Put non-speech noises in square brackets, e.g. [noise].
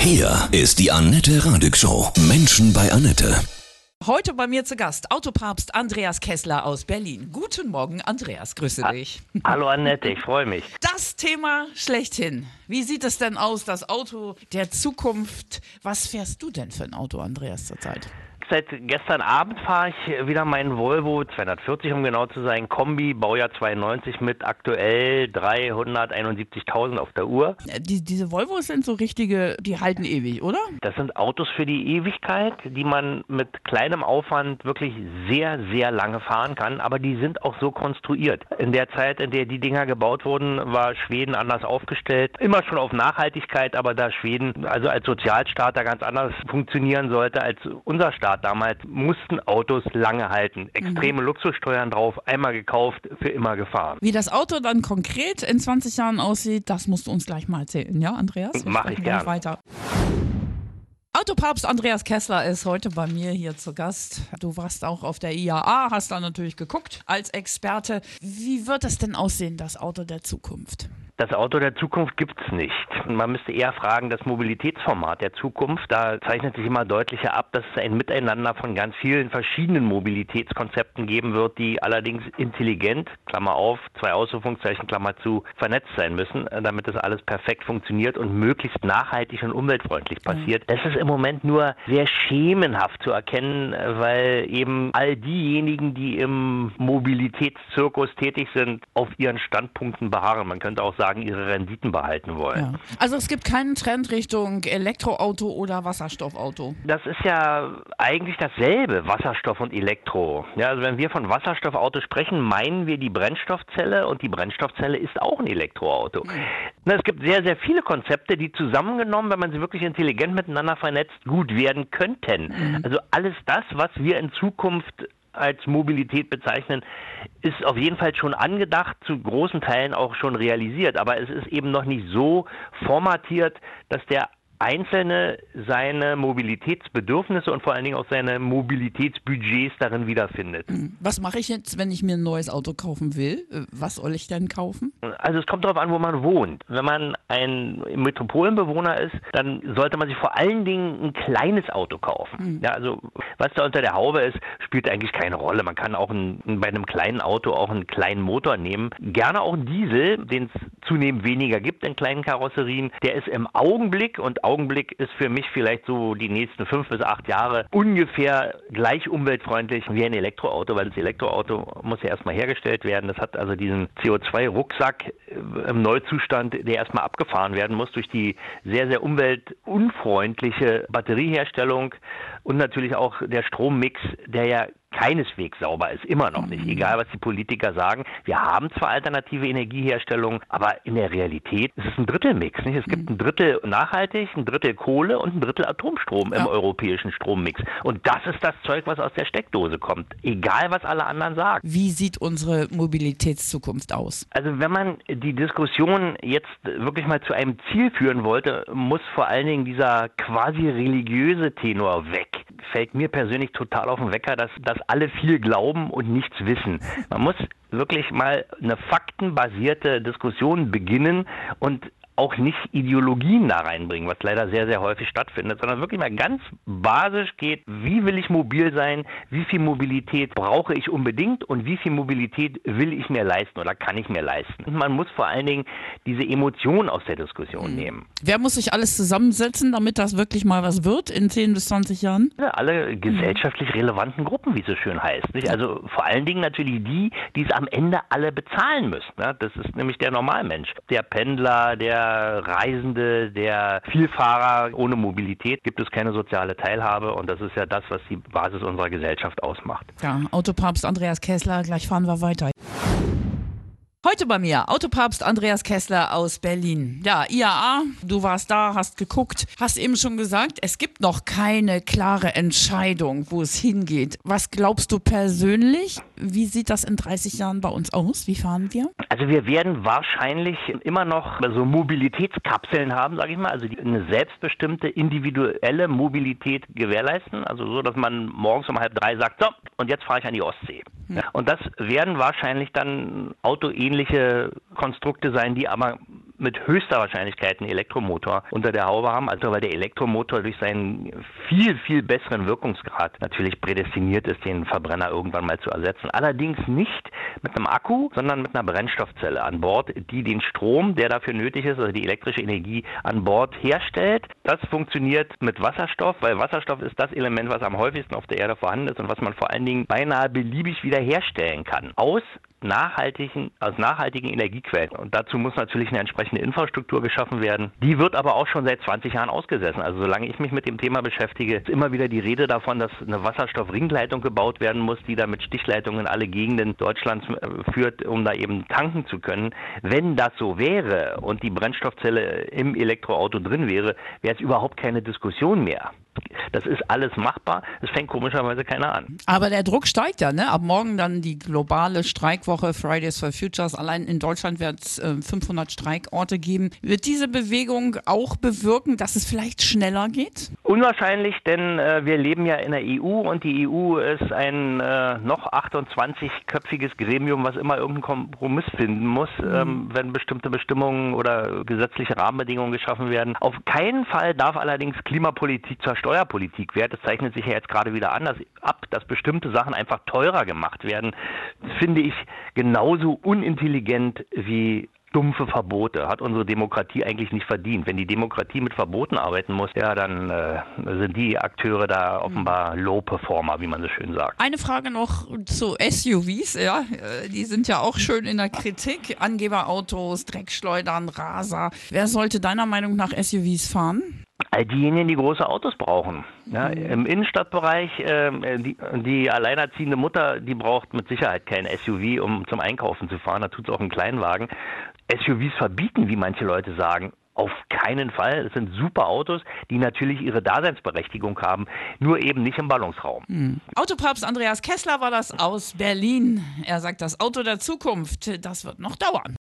Hier ist die Annette Radig Show. Menschen bei Annette. Heute bei mir zu Gast Autopapst Andreas Kessler aus Berlin. Guten Morgen, Andreas. Grüße dich. [laughs] Hallo Annette, ich freue mich. Das Thema schlechthin. Wie sieht es denn aus, das Auto der Zukunft? Was fährst du denn für ein Auto, Andreas, zurzeit? Seit gestern Abend fahre ich wieder meinen Volvo 240, um genau zu sein, Kombi, Baujahr 92 mit aktuell 371.000 auf der Uhr. Die, diese Volvos sind so richtige, die halten ewig, oder? Das sind Autos für die Ewigkeit, die man mit kleinem Aufwand wirklich sehr, sehr lange fahren kann, aber die sind auch so konstruiert. In der Zeit, in der die Dinger gebaut wurden, war Schweden anders aufgestellt. Immer schon auf Nachhaltigkeit, aber da Schweden also als Sozialstaat da ganz anders funktionieren sollte als unser Staat damals mussten Autos lange halten. Extreme mhm. Luxussteuern drauf, einmal gekauft, für immer gefahren. Wie das Auto dann konkret in 20 Jahren aussieht, das musst du uns gleich mal erzählen, ja, Andreas? Wir Mach ich gerne. weiter. Autopapst Andreas Kessler ist heute bei mir hier zu Gast. Du warst auch auf der IAA, hast da natürlich geguckt als Experte. Wie wird es denn aussehen, das Auto der Zukunft? Das Auto der Zukunft gibt es nicht. Man müsste eher fragen, das Mobilitätsformat der Zukunft, da zeichnet sich immer deutlicher ab, dass es ein Miteinander von ganz vielen verschiedenen Mobilitätskonzepten geben wird, die allerdings intelligent, Klammer auf, zwei Ausrufungszeichen, Klammer zu, vernetzt sein müssen, damit das alles perfekt funktioniert und möglichst nachhaltig und umweltfreundlich passiert. Das ist im Moment nur sehr schemenhaft zu erkennen, weil eben all diejenigen, die im Mobilitätszirkus tätig sind, auf ihren Standpunkten beharren. Man könnte auch sagen, ihre Renditen behalten wollen. Ja. Also es gibt keinen Trend Richtung Elektroauto oder Wasserstoffauto. Das ist ja eigentlich dasselbe, Wasserstoff und Elektro. Ja, also wenn wir von Wasserstoffauto sprechen, meinen wir die Brennstoffzelle und die Brennstoffzelle ist auch ein Elektroauto. Mhm. Es gibt sehr, sehr viele Konzepte, die zusammengenommen, wenn man sie wirklich intelligent miteinander vernetzt, gut werden könnten. Mhm. Also alles das, was wir in Zukunft als Mobilität bezeichnen, ist auf jeden Fall schon angedacht, zu großen Teilen auch schon realisiert. Aber es ist eben noch nicht so formatiert, dass der Einzelne seine Mobilitätsbedürfnisse und vor allen Dingen auch seine Mobilitätsbudgets darin wiederfindet. Was mache ich jetzt, wenn ich mir ein neues Auto kaufen will? Was soll ich denn kaufen? Also es kommt darauf an, wo man wohnt. Wenn man ein Metropolenbewohner ist, dann sollte man sich vor allen Dingen ein kleines Auto kaufen. Mhm. Ja, also was da unter der Haube ist, spielt eigentlich keine Rolle. Man kann auch ein, bei einem kleinen Auto auch einen kleinen Motor nehmen. Gerne auch einen Diesel, den es zunehmend weniger gibt in kleinen Karosserien. Der ist im Augenblick und Augenblick ist für mich vielleicht so die nächsten fünf bis acht Jahre ungefähr gleich umweltfreundlich wie ein Elektroauto, weil das Elektroauto muss ja erstmal hergestellt werden. Das hat also diesen CO2-Rucksack äh, im Neuzustand, der erstmal abgefahren werden muss durch die sehr, sehr umweltunfreundliche Batterieherstellung und natürlich auch der Strommix, der ja keineswegs sauber ist, immer noch nicht, mhm. egal was die Politiker sagen. Wir haben zwar alternative Energieherstellung, aber in der Realität ist es ein Drittelmix. Nicht? Es gibt mhm. ein Drittel nachhaltig, ein Drittel Kohle und ein Drittel Atomstrom im europäischen Strommix. Und das ist das Zeug, was aus der Steckdose kommt, egal was alle anderen sagen. Wie sieht unsere Mobilitätszukunft aus? Also wenn man die Diskussion jetzt wirklich mal zu einem Ziel führen wollte, muss vor allen Dingen dieser quasi religiöse Tenor weg fällt mir persönlich total auf den Wecker, dass, dass alle viel glauben und nichts wissen. Man muss wirklich mal eine faktenbasierte Diskussion beginnen und auch nicht Ideologien da reinbringen, was leider sehr, sehr häufig stattfindet, sondern wirklich mal ganz basisch geht, wie will ich mobil sein, wie viel Mobilität brauche ich unbedingt und wie viel Mobilität will ich mir leisten oder kann ich mir leisten. Und man muss vor allen Dingen diese Emotionen aus der Diskussion mhm. nehmen. Wer muss sich alles zusammensetzen, damit das wirklich mal was wird in 10 bis 20 Jahren? Ja, alle gesellschaftlich relevanten Gruppen, wie es so schön heißt. Nicht? Also vor allen Dingen natürlich die, die es am Ende alle bezahlen müssen. Ne? Das ist nämlich der Normalmensch. Der Pendler, der Reisende, der Vielfahrer. Ohne Mobilität gibt es keine soziale Teilhabe und das ist ja das, was die Basis unserer Gesellschaft ausmacht. Ja, Autopapst Andreas Kessler, gleich fahren wir weiter. Heute bei mir Autopapst Andreas Kessler aus Berlin. Ja, IAA, du warst da, hast geguckt, hast eben schon gesagt, es gibt noch keine klare Entscheidung, wo es hingeht. Was glaubst du persönlich? Wie sieht das in 30 Jahren bei uns aus? Wie fahren wir? Also wir werden wahrscheinlich immer noch so Mobilitätskapseln haben, sage ich mal, also eine selbstbestimmte individuelle Mobilität gewährleisten, also so, dass man morgens um halb drei sagt, so, und jetzt fahre ich an die Ostsee. Und das werden wahrscheinlich dann autoähnliche Konstrukte sein, die aber mit höchster Wahrscheinlichkeit einen Elektromotor unter der Haube haben, also weil der Elektromotor durch seinen viel, viel besseren Wirkungsgrad natürlich prädestiniert ist, den Verbrenner irgendwann mal zu ersetzen. Allerdings nicht mit einem Akku, sondern mit einer Brennstoffzelle an Bord, die den Strom, der dafür nötig ist, also die elektrische Energie an Bord herstellt. Das funktioniert mit Wasserstoff, weil Wasserstoff ist das Element, was am häufigsten auf der Erde vorhanden ist und was man vor allen Dingen beinahe beliebig wiederherstellen kann. Aus nachhaltigen, aus nachhaltigen Energiequellen. Und dazu muss natürlich eine entsprechende Infrastruktur geschaffen werden. Die wird aber auch schon seit 20 Jahren ausgesessen. Also solange ich mich mit dem Thema beschäftige, ist immer wieder die Rede davon, dass eine Wasserstoffringleitung gebaut werden muss, die dann mit Stichleitungen in alle Gegenden Deutschlands äh, führt, um da eben tanken zu können. Wenn das so wäre und die Brennstoffzelle im Elektroauto drin wäre, wäre es überhaupt keine Diskussion mehr. Das ist alles machbar. Es fängt komischerweise keiner an. Aber der Druck steigt ja, ne? Ab morgen dann die globale Streikwoche Fridays for Futures. Allein in Deutschland wird es äh, 500 Streikorte geben. Wird diese Bewegung auch bewirken, dass es vielleicht schneller geht? Unwahrscheinlich, denn äh, wir leben ja in der EU und die EU ist ein äh, noch 28-köpfiges Gremium, was immer irgendeinen Kompromiss finden muss, mhm. ähm, wenn bestimmte Bestimmungen oder gesetzliche Rahmenbedingungen geschaffen werden. Auf keinen Fall darf allerdings Klimapolitik zur Steuerpolitik wird. Es zeichnet sich ja jetzt gerade wieder anders ab, dass bestimmte Sachen einfach teurer gemacht werden. Das finde ich genauso unintelligent wie dumpfe Verbote. Hat unsere Demokratie eigentlich nicht verdient. Wenn die Demokratie mit Verboten arbeiten muss, ja, dann äh, sind die Akteure da offenbar Low-Performer, wie man so schön sagt. Eine Frage noch zu SUVs, ja. Die sind ja auch schön in der Kritik. Angeberautos, Dreckschleudern, Raser. Wer sollte deiner Meinung nach SUVs fahren? all diejenigen, die große Autos brauchen. Ja, mhm. Im Innenstadtbereich, äh, die, die, alleinerziehende Mutter, die braucht mit Sicherheit kein SUV, um zum Einkaufen zu fahren. Da tut es auch einen Kleinwagen. SUVs verbieten, wie manche Leute sagen, auf keinen Fall. Es sind super Autos, die natürlich ihre Daseinsberechtigung haben, nur eben nicht im Ballungsraum. Mhm. Autopapst Andreas Kessler war das aus Berlin. Er sagt, das Auto der Zukunft, das wird noch dauern.